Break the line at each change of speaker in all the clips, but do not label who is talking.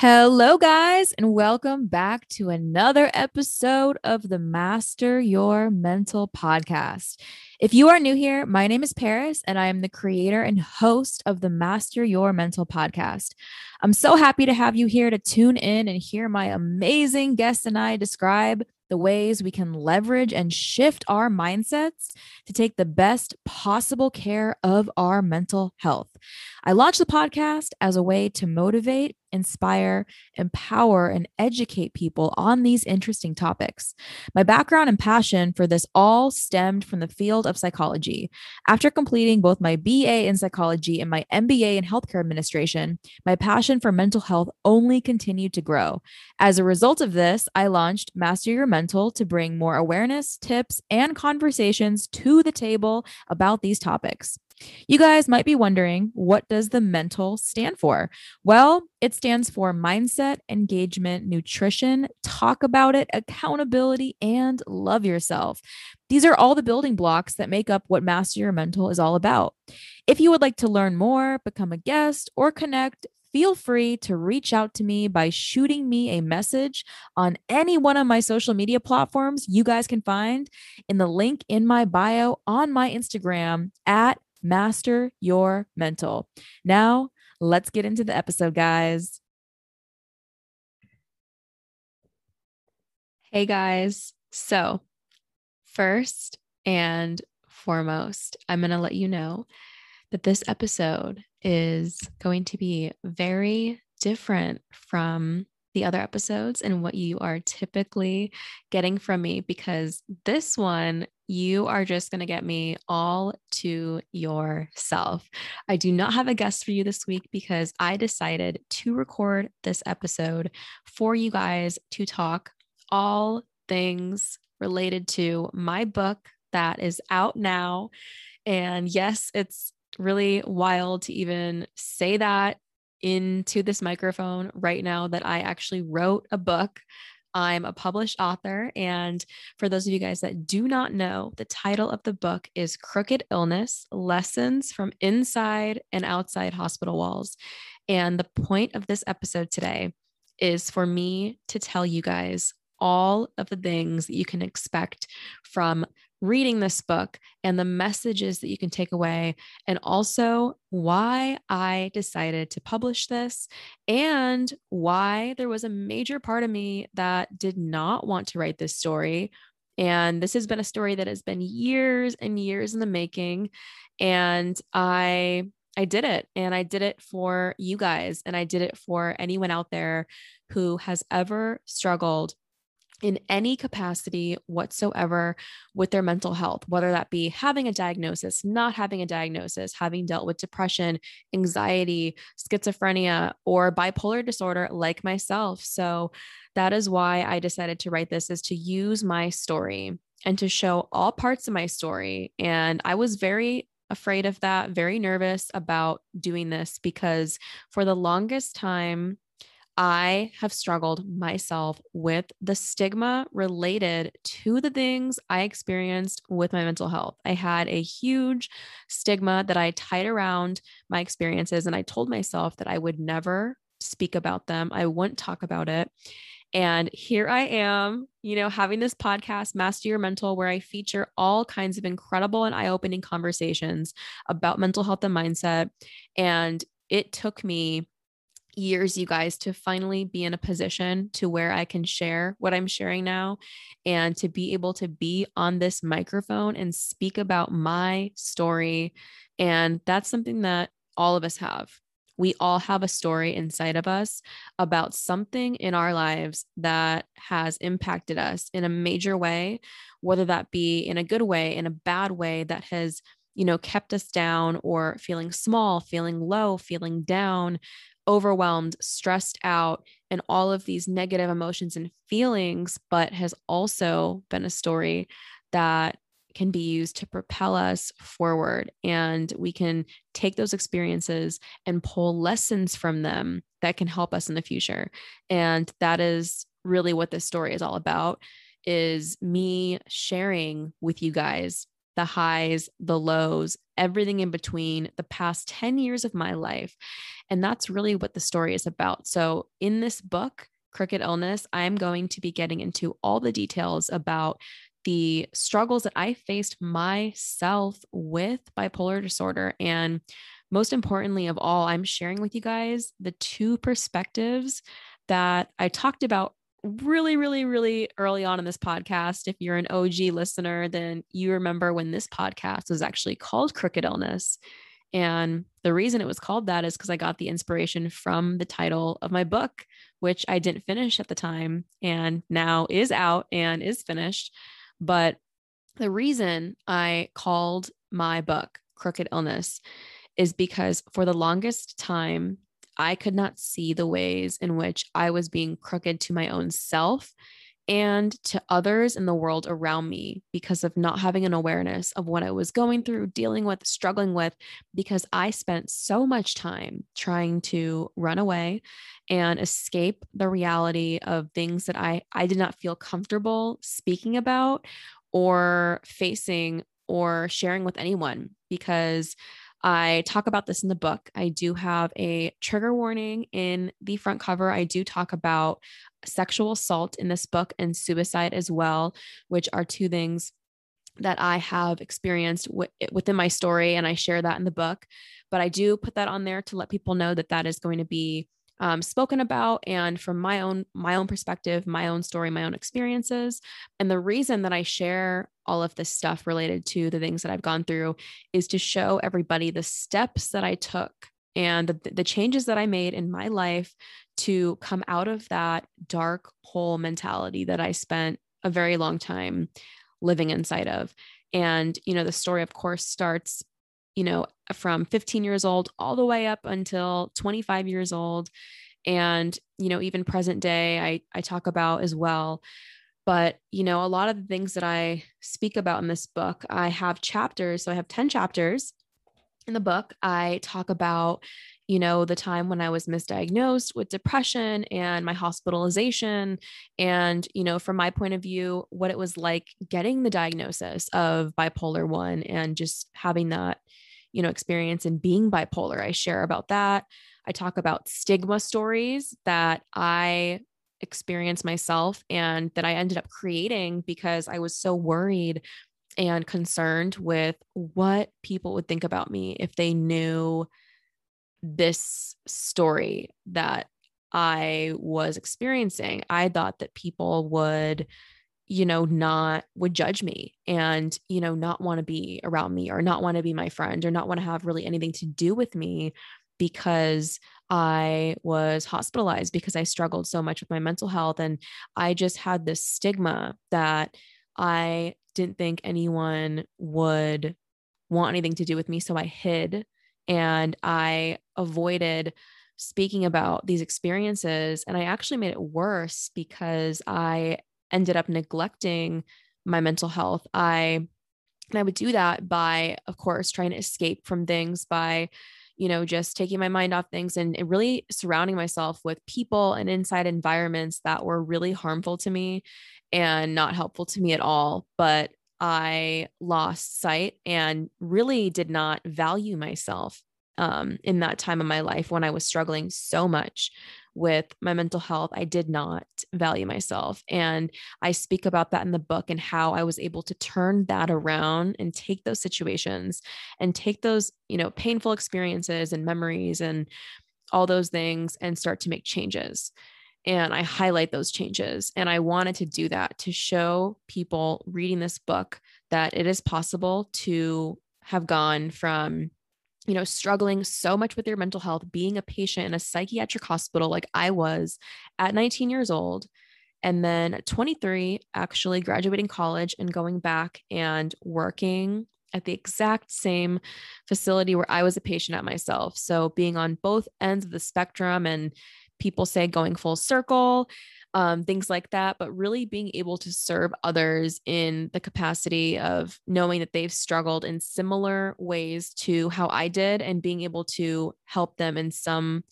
Hello, guys, and welcome back to another episode of the Master Your Mental podcast. If you are new here, my name is Paris, and I am the creator and host of the Master Your Mental podcast. I'm so happy to have you here to tune in and hear my amazing guests and I describe the ways we can leverage and shift our mindsets to take the best possible care of our mental health. I launched the podcast as a way to motivate, inspire, empower, and educate people on these interesting topics. My background and passion for this all stemmed from the field of psychology. After completing both my BA in psychology and my MBA in healthcare administration, my passion for mental health only continued to grow. As a result of this, I launched Master Your Mental to bring more awareness, tips, and conversations to the table about these topics. You guys might be wondering, what does the mental stand for? Well, it stands for mindset, engagement, nutrition, talk about it, accountability, and love yourself. These are all the building blocks that make up what Master Your Mental is all about. If you would like to learn more, become a guest, or connect, feel free to reach out to me by shooting me a message on any one of my social media platforms you guys can find in the link in my bio on my Instagram at Master Your Mental. Now, let's get into the episode, guys. Hey, guys. So, first and foremost, I'm going to let you know that this episode is going to be very different from the other episodes and what you are typically getting from me because this one you are just going to get me all to yourself. I do not have a guest for you this week because I decided to record this episode for you guys to talk all things related to my book that is out now. And yes, it's really wild to even say that into this microphone right now that I actually wrote a book. I'm a published author. And for those of you guys that do not know, the title of the book is Crooked Illness Lessons from Inside and Outside Hospital Walls. And the point of this episode today is for me to tell you guys all of the things that you can expect from reading this book and the messages that you can take away, and also why I decided to publish this and why there was a major part of me that did not want to write this story. And this has been a story that has been years and years in the making. And I I did it and I did it for you guys and I did it for anyone out there who has ever struggled in any capacity whatsoever with their mental health, whether that be having a diagnosis, not having a diagnosis, having dealt with depression, anxiety, schizophrenia, or bipolar disorder like myself. So that is why I decided to write this is to use my story and to show all parts of my story. And I was very afraid of that, very nervous about doing this because for the longest time, I have struggled myself with the stigma related to the things I experienced with my mental health. I had a huge stigma that I tied around my experiences, and I told myself that I would never speak about them, I wouldn't talk about it. And here I am, you know, having this podcast, Master Your Mental, where I feature all kinds of incredible and eye opening conversations about mental health and mindset. And it took me years, you guys, to finally be in a position to where I can share what I'm sharing now and to be able to be on this microphone and speak about my story. And that's something that all of us have. We all have a story inside of us about something in our lives that has impacted us in a major way, whether that be in a good way, in a bad way that has you know, kept us down or feeling small, feeling low, feeling down, overwhelmed, stressed out, and all of these negative emotions and feelings, but has also been a story that can be used to propel us forward. And we can take those experiences and pull lessons from them that can help us in the future. And that is really what this story is all about is me sharing with you guys the highs, the lows, everything in between the past 10 years of my life. And that's really what the story is about. So, in this book, Crooked Illness, I'm going to be getting into all the details about the struggles that I faced myself with bipolar disorder. And most importantly of all, I'm sharing with you guys the two perspectives that I talked about really, really, really early on in this podcast. If you're an OG listener, then you remember when this podcast was actually called Crooked Illness. And the reason it was called that is because I got the inspiration from the title of my book, which I didn't finish at the time and now is out and is finished. But the reason I called my book Crooked Illness is because for the longest time, I could not see the ways in which I was being crooked to my own self and to others in the world around me because of not having an awareness of what I was going through, dealing with, struggling with, because I spent so much time trying to run away and escape the reality of things that I, I did not feel comfortable speaking about or facing or sharing with anyone because I talk about this in the book. I do have a trigger warning in the front cover. I do talk about sexual assault in this book and suicide as well, which are two things that I have experienced w- within my story. And I share that in the book. But I do put that on there to let people know that that is going to be um, spoken about and from my own my own perspective my own story my own experiences. And the reason that i share all of this stuff related to the things that i've gone through is to show everybody the steps that i took and the, the changes that i made in my life to come out of that dark hole mentality that i spent a very long time living inside of. And you know the story of course starts you know, from 15 years old all the way up until 25 years old. And, you know, even present day, I, I talk about as well. But, you know, a lot of the things that I speak about in this book, I have chapters. So I have 10 chapters in the book. I talk about, you know, the time when I was misdiagnosed with depression and my hospitalization. And, you know, from my point of view, what it was like getting the diagnosis of bipolar one and just having that you know, experience in being bipolar. I share about that. I talk about stigma stories that I experienced myself and that I ended up creating because I was so worried and concerned with what people would think about me if they knew this story that I was experiencing. I thought that people would you know, not would judge me and, you know, not want to be around me or not want to be my friend or not want to have really anything to do with me because I was hospitalized because I struggled so much with my mental health. And I just had this stigma that I didn't think anyone would want anything to do with me. So I hid and I avoided speaking about these experiences. And I actually made it worse because I ended up neglecting my mental health. I and I would do that by, of course, trying to escape from things by, you know, just taking my mind off things and, really surrounding myself with people and inside environments that were really harmful to me and not helpful to me at all. But I lost sight and really did not value myself um, in that time of my life when I was struggling so much with my mental health, I did not value myself. And I speak about that in the book and how I was able to turn that around and take those situations and take those, you know, painful experiences and memories and all those things and start to make changes. And I highlight those changes. And I wanted to do that to show people reading this book that it is possible to have gone from you know, struggling so much with your mental health, being a patient in a psychiatric hospital like I was at 19 years old, and then at 23, actually graduating college and going back and working at the exact same facility where I was a patient at myself. So being on both ends of the spectrum and people say going full circle um, things like that, but really being able to serve others in the capacity of knowing that they've struggled in similar ways to how I did and being able to help them in some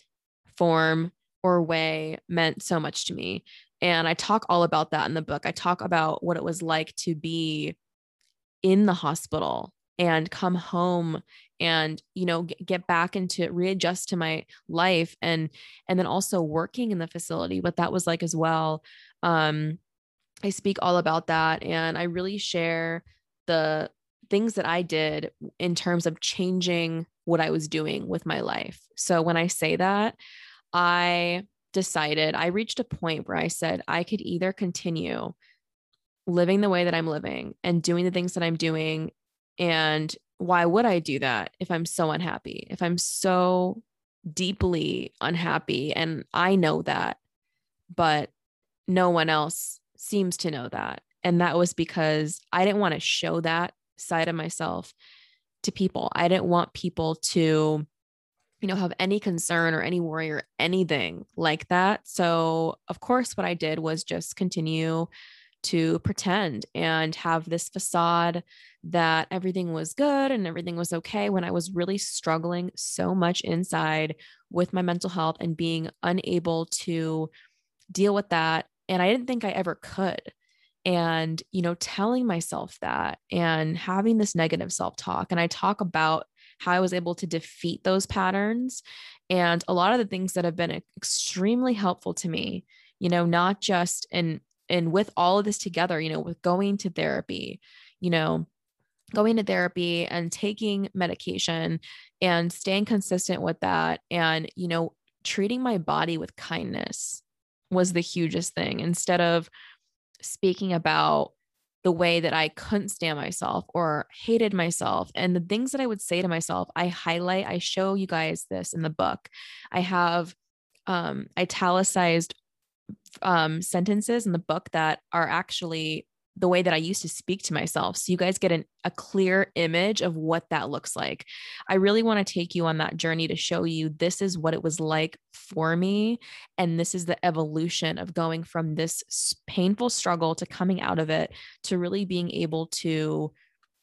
form or way meant so much to me. And I talk all about that in the book. I talk about what it was like to be in the hospital and come home and you know get back into readjust to my life and and then also working in the facility what that was like as well um i speak all about that and i really share the things that i did in terms of changing what i was doing with my life. So when i say that i decided i reached a point where i said i could either continue living the way that i'm living and doing the things that i'm doing and why would I do that if I'm so unhappy? If I'm so deeply unhappy and I know that, but no one else seems to know that. And that was because I didn't want to show that side of myself to people. I didn't want people to, you know, have any concern or any worry or anything like that. So, of course, what I did was just continue to pretend and have this facade that everything was good and everything was okay when I was really struggling so much inside with my mental health and being unable to deal with that. And I didn't think I ever could. And, you know, telling myself that and having this negative self talk. And I talk about how I was able to defeat those patterns and a lot of the things that have been extremely helpful to me, you know, not just in and with all of this together, you know, with going to therapy, you know, going to therapy and taking medication and staying consistent with that and, you know, treating my body with kindness was the hugest thing instead of speaking about the way that I couldn't stand myself or hated myself. And the things that I would say to myself, I highlight, I show you guys this in the book. I have um, italicized um, sentences in the book that are actually the way that I used to speak to myself. So you guys get an, a clear image of what that looks like. I really want to take you on that journey to show you this is what it was like for me. And this is the evolution of going from this painful struggle to coming out of it to really being able to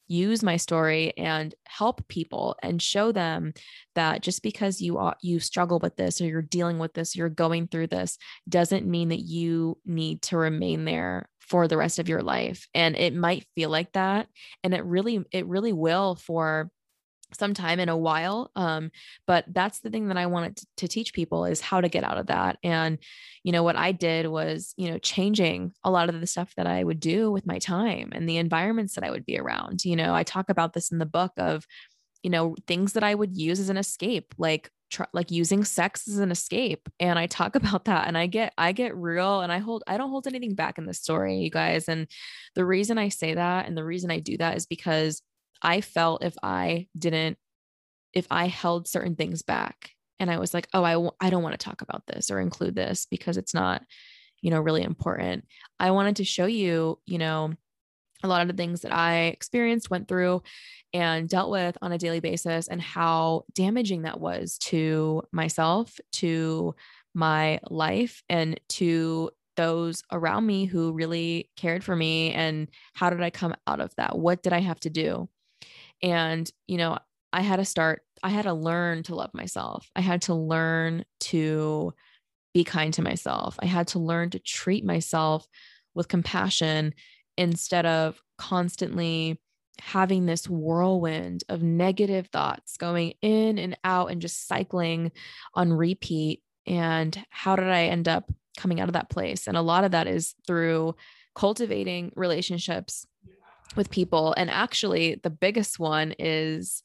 use my story and help people and show them that just because you are, you struggle with this or you're dealing with this you're going through this doesn't mean that you need to remain there for the rest of your life. And it might feel like that. And it really it really will for some time in a while um, but that's the thing that i wanted to, to, teach people is how to get out of that. And you know what i did was you know changing a lot of the stuff that i would do with my time and the environments that i would be around. You know i talk about this in the book of you know things that i would use as an escape like tr- like using sex as an escape. And i talk about that and i get i get real and i hold i don't hold anything back in this story you guys. And the reason i say that and the reason i do that is because I felt if I didn't, if I held certain things back and I was like, oh, I w- I don't want to talk about this or include this because it's not, you know, really important. I wanted to show you, you know, a lot of the things that I experienced, went through, and dealt with on a daily basis, and how damaging that was to myself, to my life, and to those around me who really cared for me. And how did I come out of that? What did I have to do? And, you know, I had to start, I had to learn to love myself. I had to learn to be kind to myself. I had to learn to treat myself with compassion instead of constantly having this whirlwind of negative thoughts going in and out and just cycling on repeat. And how did I end up coming out of that place? And a lot of that is through cultivating relationships with people. And actually, the biggest one is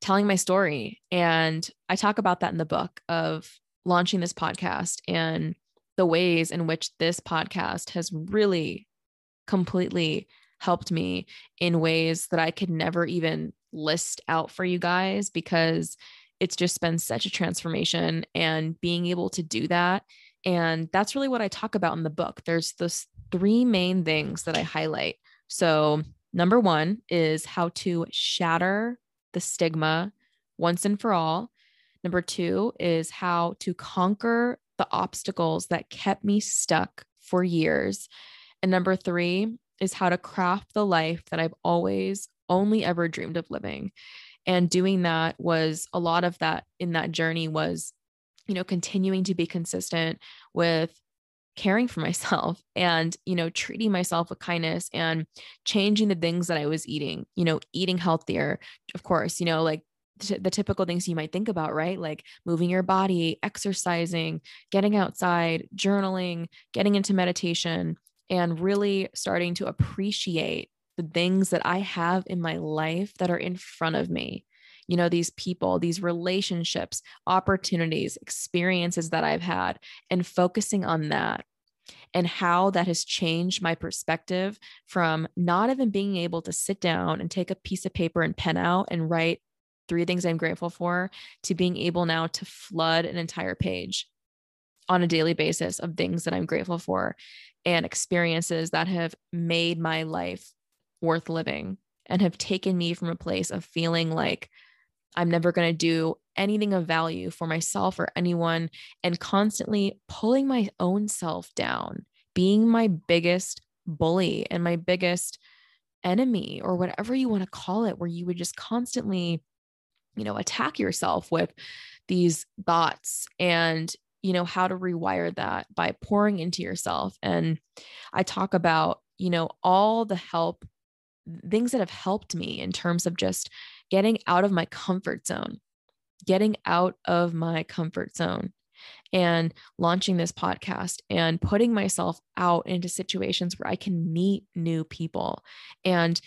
telling my story. And I talk about that in the book of launching this podcast and the ways in which this podcast has really completely helped me in ways that I could never even list out for you guys because it's just been such a transformation and being able to do that. And that's really what I talk about in the book. There's those three main things that I highlight. So, Number one is how to shatter the stigma once and for all. Number two is how to conquer the obstacles that kept me stuck for years. And number three is how to craft the life that I've always only ever dreamed of living. And doing that was a lot of that in that journey was, you know, continuing to be consistent with caring for myself and you know treating myself with kindness and changing the things that i was eating you know eating healthier of course you know like t- the typical things you might think about right? Like moving your body exercising getting outside journaling getting into meditation and really starting to appreciate the things that i have in my life that are in front of me you know, these people, these relationships, opportunities, experiences that I've had, and focusing on that and how that has changed my perspective from not even being able to sit down and take a piece of paper and pen out and write three things I'm grateful for to being able now to flood an entire page on a daily basis of things that I'm grateful for and experiences that have made my life worth living and have taken me from a place of feeling like I'm never going to do anything of value for myself or anyone, and constantly pulling my own self down, being my biggest bully and my biggest enemy, or whatever you want to call it, where you would just constantly, you know, attack yourself with these thoughts and you know how to rewire that by pouring into yourself. And i talk about you know all the help things that have helped me in terms of just getting out of my comfort zone, getting out of my comfort zone and launching this podcast and putting myself out into situations where I can meet new people and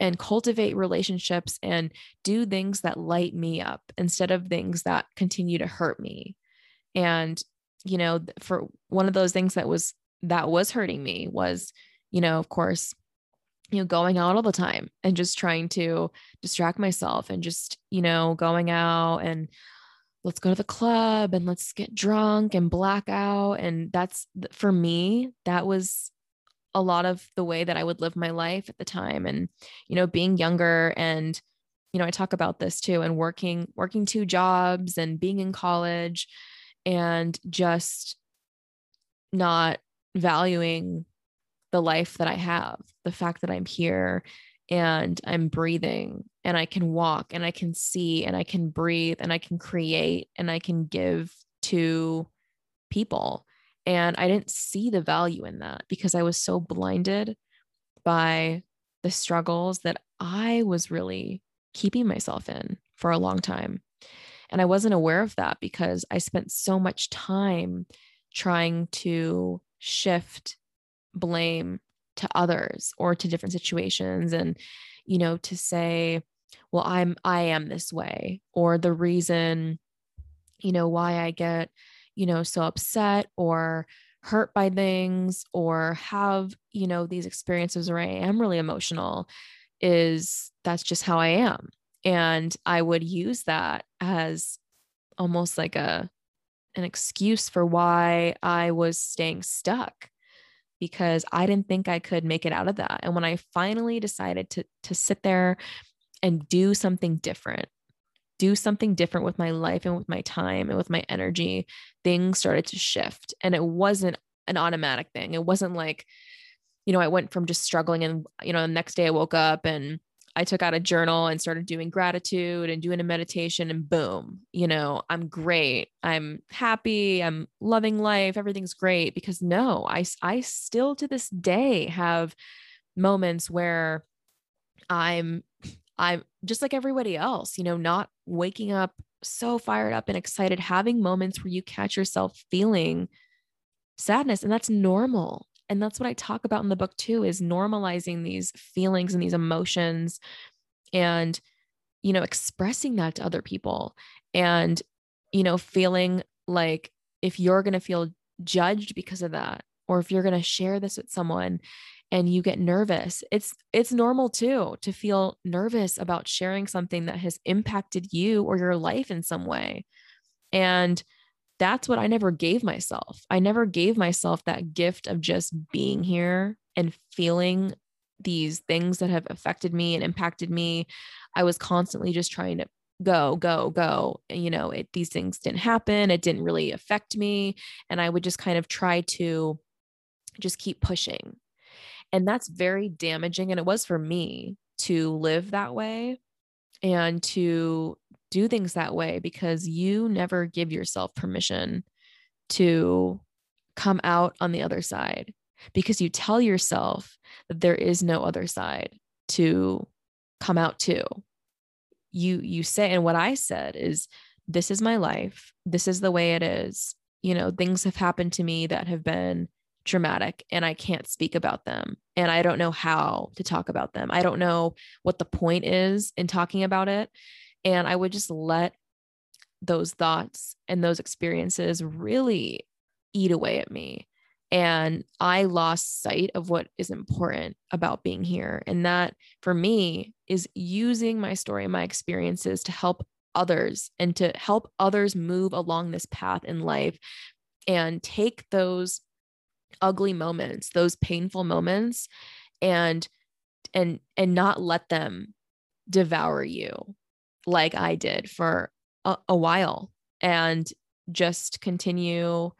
and cultivate relationships and do things that light me up instead of things that continue to hurt me. And you know, for one of those things that was that was hurting me was, you know, of course, you know, going out all the time and just trying to distract myself and just, you know, going out and let's go to the club and let's get drunk and black out. And that's for me, that was a lot of the way that I would live my life at the time. And, you know, being younger and, you know, I talk about this too and working, working two jobs and being in college and just not valuing the life that I have, the fact that I'm here and I'm breathing and I can walk and I can see and I can breathe and I can create and I can give to people. And I didn't see the value in that because I was so blinded by the struggles that I was really keeping myself in for a long time. And I wasn't aware of that because I spent so much time trying to shift blame to others or to different situations and you know to say well i'm i am this way or the reason you know why i get you know so upset or hurt by things or have you know these experiences where i am really emotional is that's just how i am. And i would use that as almost like a an excuse for why i was staying stuck because I didn't think I could make it out of that. And when I finally decided to to sit there and do something different, do something different with my life and with my time and with my energy, things started to shift. And it wasn't an automatic thing. It wasn't like, you know, I went from just struggling and, you know, the next day I woke up and I took out a journal and started doing gratitude and doing a meditation, and boom, you know, I'm great. I'm happy. I'm loving life. Everything's great. Because no, I, I still to this day have moments where I'm, I'm just like everybody else, you know, not waking up so fired up and excited, having moments where you catch yourself feeling sadness. And that's normal and that's what i talk about in the book too is normalizing these feelings and these emotions and you know expressing that to other people and you know feeling like if you're going to feel judged because of that or if you're going to share this with someone and you get nervous it's it's normal too to feel nervous about sharing something that has impacted you or your life in some way. And that's what I never gave myself. I never gave myself that gift of just being here and feeling these things that have affected me and impacted me. I was constantly just trying to go, go, go. And, you know, it, these things didn't happen. It didn't really affect me. And I would just kind of try to just keep pushing. And that's very damaging. And it was for me to live that way and to do things that way because you never give yourself permission to come out on the other side because you tell yourself that there is no other side to come out to. You you say and what i said is this is my life. This is the way it is. You know things have happened to me that have been traumatic and i can't speak about them and i don't know how to talk about them. I don't know what the point is in talking about it and i would just let those thoughts and those experiences really eat away at me and I lost sight of what is important about being here. And that for me is using my story, and my experiences to help others and to help others move along this path in life and take those ugly moments, those painful moments and and and not let them devour you like I did for a, a while and just continue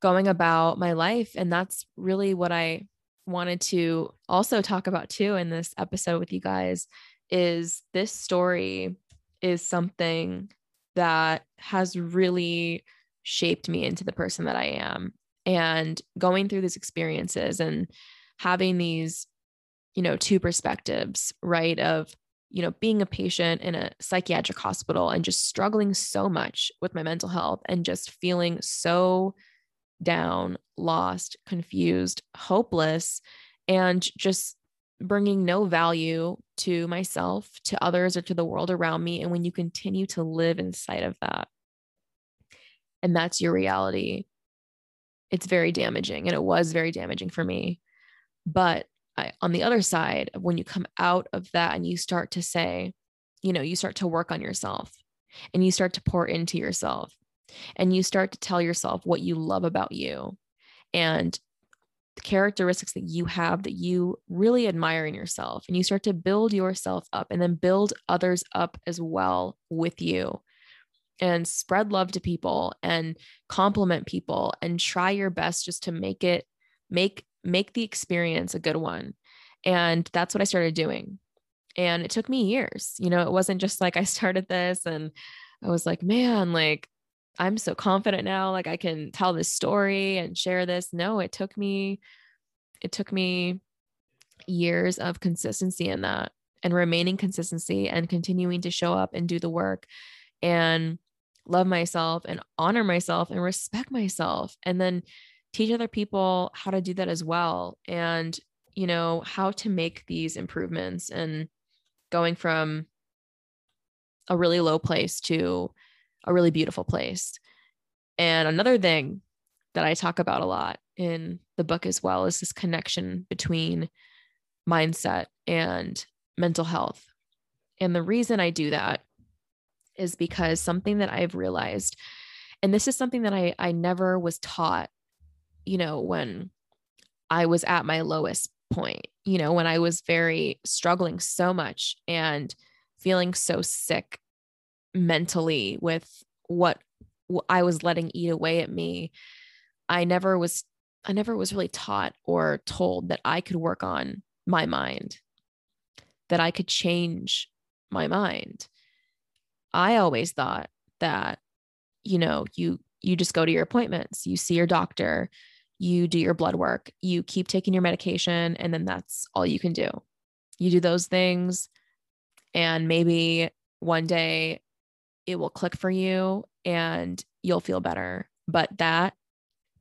going about my life. And that's really what I wanted to also talk about too in this episode with you guys is this story is something that has really shaped me into the person that I am. And going through these experiences and having these, you know, two perspectives, right? Of, you know, being a patient in a psychiatric hospital and just struggling so much with my mental health and just feeling so down, lost, confused, hopeless, and just bringing no value to myself, to others, or to the world around me. And when you continue to live inside of that, and that's your reality, it's very damaging. And it was very damaging for me. But I, on the other side, when you come out of that and you start to say, you know, you start to work on yourself and you start to pour into yourself and you start to tell yourself what you love about you and the characteristics that you have that you really admire in yourself and you start to build yourself up and then build others up as well with you and spread love to people and compliment people and try your best just to make it make make the experience a good one and that's what i started doing and it took me years you know it wasn't just like i started this and i was like man like I'm so confident now. Like I can tell this story and share this. No, it took me, it took me years of consistency in that and remaining consistency and continuing to show up and do the work and love myself and honor myself and respect myself and then teach other people how to do that as well and you know how to make these improvements and going from a really low place to a really beautiful place. And another thing that I talk about a lot in the book as well is this connection between mindset and mental health. And the reason I do that is because something that I've realized, and this is something that I, I never was taught, you know, when I was at my lowest point, you know, when I was very struggling so much and feeling so sick mentally with what I was letting eat away at me, I never was I never was really taught or told that I could work on my mind, that I could change my mind. I always thought that you know, you you just go to your appointments, you see your doctor, you do your blood work, you keep taking your medication and then that's all you can do. You do those things and maybe one day it will click for you and you'll feel better. But that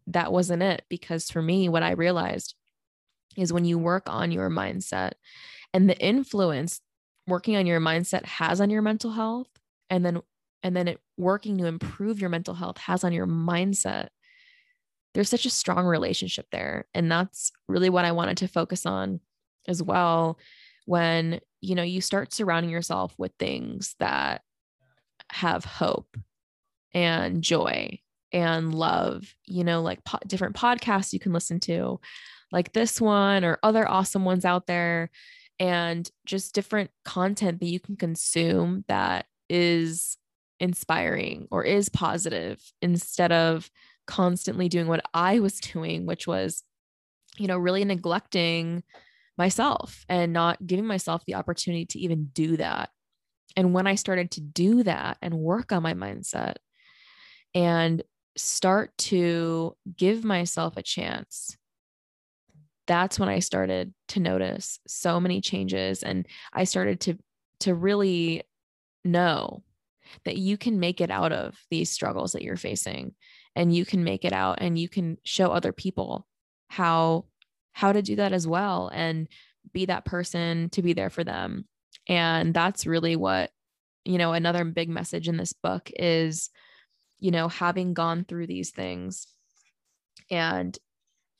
that wasn't it because for me what I realized is when you work on your mindset and the influence working on your mindset has on your mental health and then and then it working to improve your mental health has on your mindset there's such a strong relationship there and that's really what i wanted to focus on as well when you know you start surrounding yourself with things that have hope and joy and love, you know, like po- different podcasts you can listen to, like this one or other awesome ones out there, and just different content that you can consume that is inspiring or is positive instead of constantly doing what I was doing, which was, you know, really neglecting myself and not giving myself the opportunity to even do that. And when I started to do that and work on my mindset and start to give myself a chance, that's when I started to notice so many changes and I started to to really know that you can make it out of these struggles that you're facing and you can make it out and you can show other people how how to do that as well and be that person to be there for them. And that's really what you know another big message in this book is you know having gone through these things and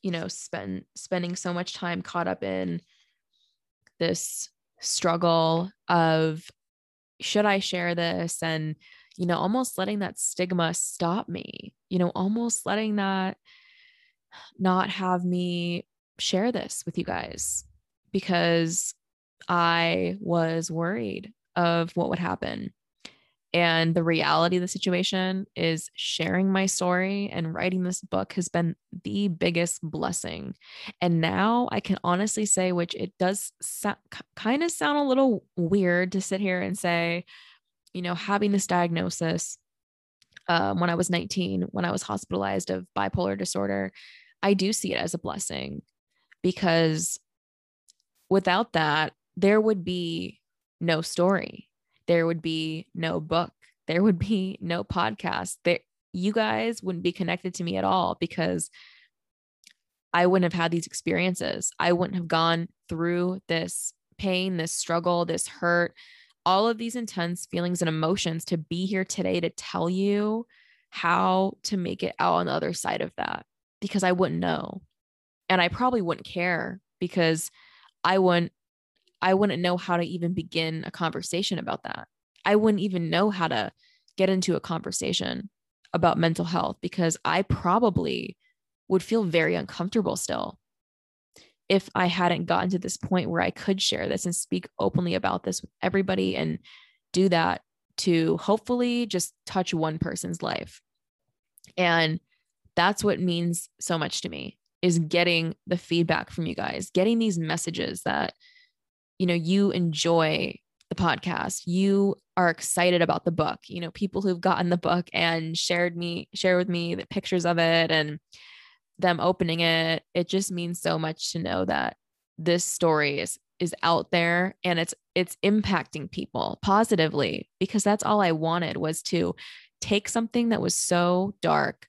you know spend spending so much time caught up in this struggle of should i share this? And you know almost letting that stigma stop me you know almost letting that not have me share this with you guys because I was worried of what would happen. And the reality of the situation is sharing my story and writing this book has been the biggest blessing. And now I can honestly say, which it does kind of sound a little weird to sit here and say, you know, having this diagnosis um, when I was 19, when I was hospitalized of bipolar disorder, I do see it as a blessing because without that, there would be no story. There would be no book. There would be no podcast. There, you guys wouldn't be connected to me at all because I wouldn't have had these experiences. I wouldn't have gone through this pain, this struggle, this hurt, all of these intense feelings and emotions to be here today to tell you how to make it out on the other side of that because I wouldn't know. And I probably wouldn't care because I wouldn't I wouldn't know how to even begin a conversation about that. I wouldn't even know how to get into a conversation about mental health because I probably would feel very uncomfortable still if I hadn't gotten to this point where I could share this and speak openly about this with everybody and do that to hopefully just touch one person's life. And that's what means so much to me is getting the feedback from you guys, getting these messages that you know, you enjoy the podcast, you are excited about the book, you know, people who've gotten the book and shared me, share with me the pictures of it and them opening it. It just means so much to know that this story is is out there and it's it's impacting people positively because that's all I wanted was to take something that was so dark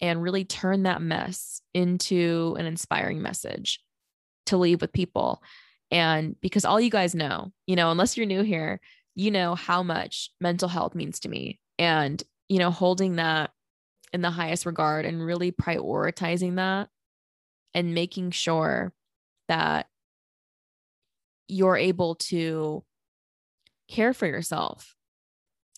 and really turn that mess into an inspiring message to leave with people and because all you guys know, you know, unless you're new here, you know how much mental health means to me. And, you know, holding that in the highest regard and really prioritizing that and making sure that you're able to care for yourself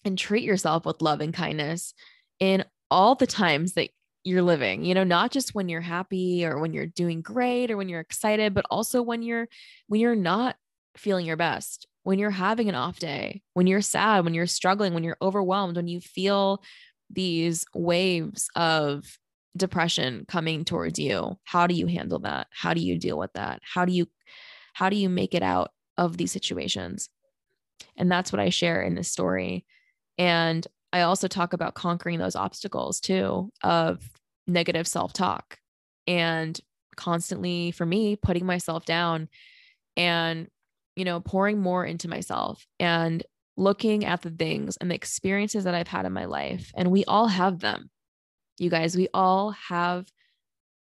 and treat yourself with love and kindness in all the times that you're living, you know, not just when you're happy or when you're doing great or when you're excited, but also when you're when you're not feeling your best, when you're having an off day, when you're sad, when you're struggling, when you're overwhelmed, when you feel these waves of depression coming towards you. How do you handle that? How do you deal with that? How do you how do you make it out of these situations? And that's what I share in this story. And I also talk about conquering those obstacles too of negative self talk and constantly, for me, putting myself down and, you know, pouring more into myself and looking at the things and the experiences that I've had in my life. And we all have them. You guys, we all have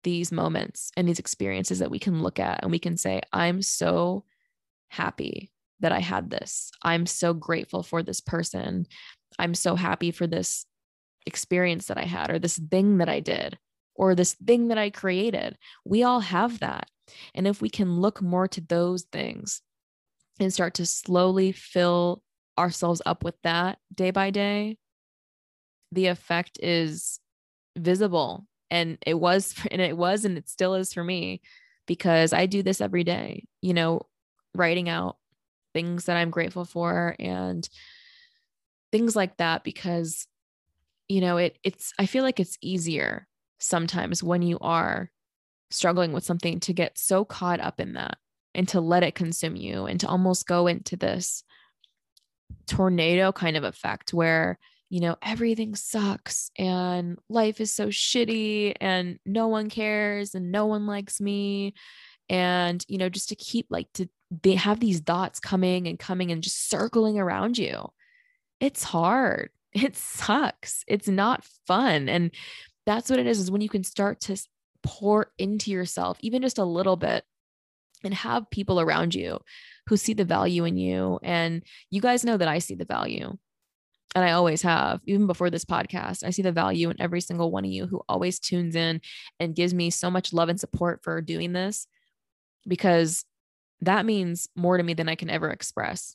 these moments and these experiences that we can look at and we can say, I'm so happy that I had this. I'm so grateful for this person. I'm so happy for this experience that I had, or this thing that I did, or this thing that I created. We all have that. And if we can look more to those things and start to slowly fill ourselves up with that day by day, the effect is visible. And it was, and it was, and it still is for me because I do this every day, you know, writing out things that I'm grateful for and things like that because you know it it's i feel like it's easier sometimes when you are struggling with something to get so caught up in that and to let it consume you and to almost go into this tornado kind of effect where you know, everything sucks and life is so shitty and no one cares and no one likes me. And, you know, just to keep like to they have these thoughts coming and coming and just circling around you. It's hard. It sucks. It's not fun. And that's what it is, is when you can start to pour into yourself, even just a little bit, and have people around you who see the value in you. And you guys know that I see the value and I always have, even before this podcast. I see the value in every single one of you who always tunes in and gives me so much love and support for doing this because that means more to me than I can ever express,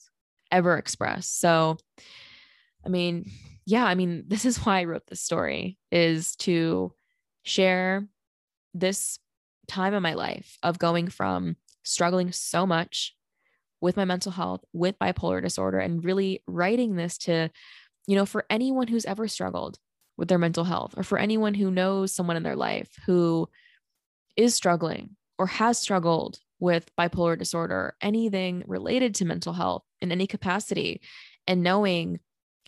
ever express. So, I mean, yeah, I mean, this is why I wrote this story is to share this time in my life of going from struggling so much with my mental health, with bipolar disorder, and really writing this to you know, for anyone who's ever struggled with their mental health, or for anyone who knows someone in their life who is struggling or has struggled with bipolar disorder, anything related to mental health in any capacity, and knowing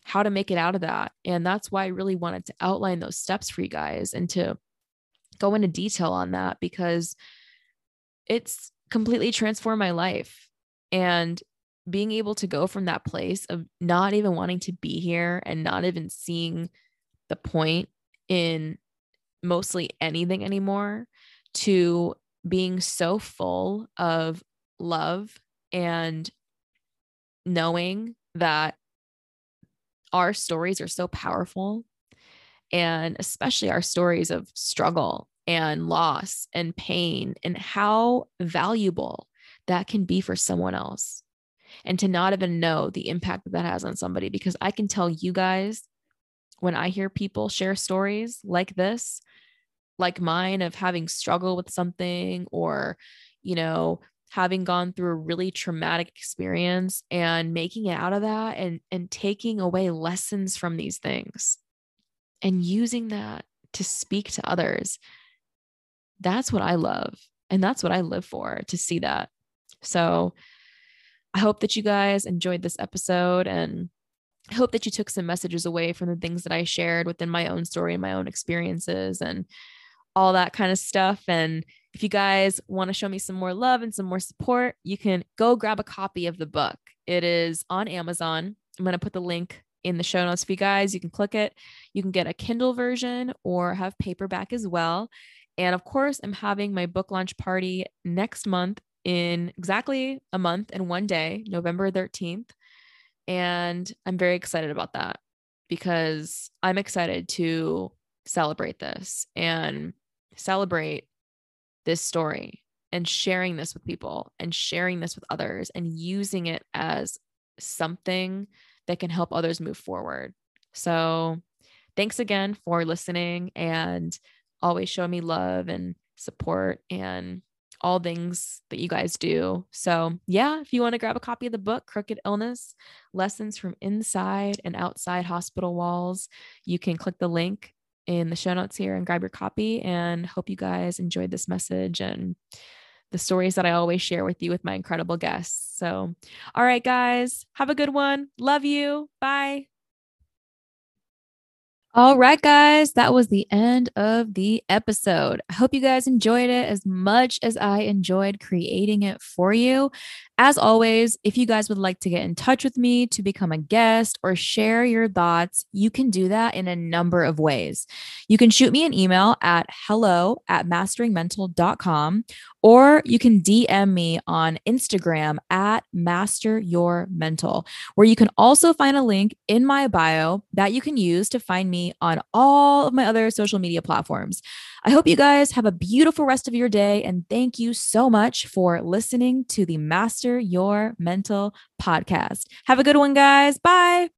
how to make it out of that. And that's why I really wanted to outline those steps for you guys and to go into detail on that because it's completely transformed my life. And being able to go from that place of not even wanting to be here and not even seeing the point in mostly anything anymore to being so full of love and knowing that our stories are so powerful and especially our stories of struggle and loss and pain and how valuable that can be for someone else and to not even know the impact that that has on somebody. Because I can tell you guys when I hear people share stories like this, like mine of having struggled with something or, you know, having gone through a really traumatic experience and making it out of that and and taking away lessons from these things and using that to speak to others that's what i love and that's what i live for to see that so I hope that you guys enjoyed this episode and I hope that you took some messages away from the things that I shared within my own story and my own experiences and all that kind of stuff. And if you guys want to show me some more love and some more support, you can go grab a copy of the book. It is on Amazon. I'm going to put the link in the show notes for you guys. You can click it. You can get a Kindle version or have paperback as well. And of course, I'm having my book launch party next month in exactly a month and one day, November 13th. And I'm very excited about that because I'm excited to celebrate this and celebrate this story and sharing this with people and sharing this with others and using it as something that can help others move forward. So, thanks again for listening and always show me love and support and all things that you guys do. So, yeah, if you want to grab a copy of the book, Crooked Illness Lessons from Inside and Outside Hospital Walls, you can click the link in the show notes here and grab your copy. And hope you guys enjoyed this message and the stories that I always share with you with my incredible guests. So, all right, guys, have a good one. Love you. Bye. All right, guys, that was the end of the episode. I hope you guys enjoyed it as much as I enjoyed creating it for you. As always, if you guys would like to get in touch with me to become a guest or share your thoughts, you can do that in a number of ways. You can shoot me an email at hello at masteringmental.com or you can DM me on Instagram at Master Your Mental, where you can also find a link in my bio that you can use to find me on all of my other social media platforms. I hope you guys have a beautiful rest of your day. And thank you so much for listening to the Master Your Mental podcast. Have a good one, guys. Bye.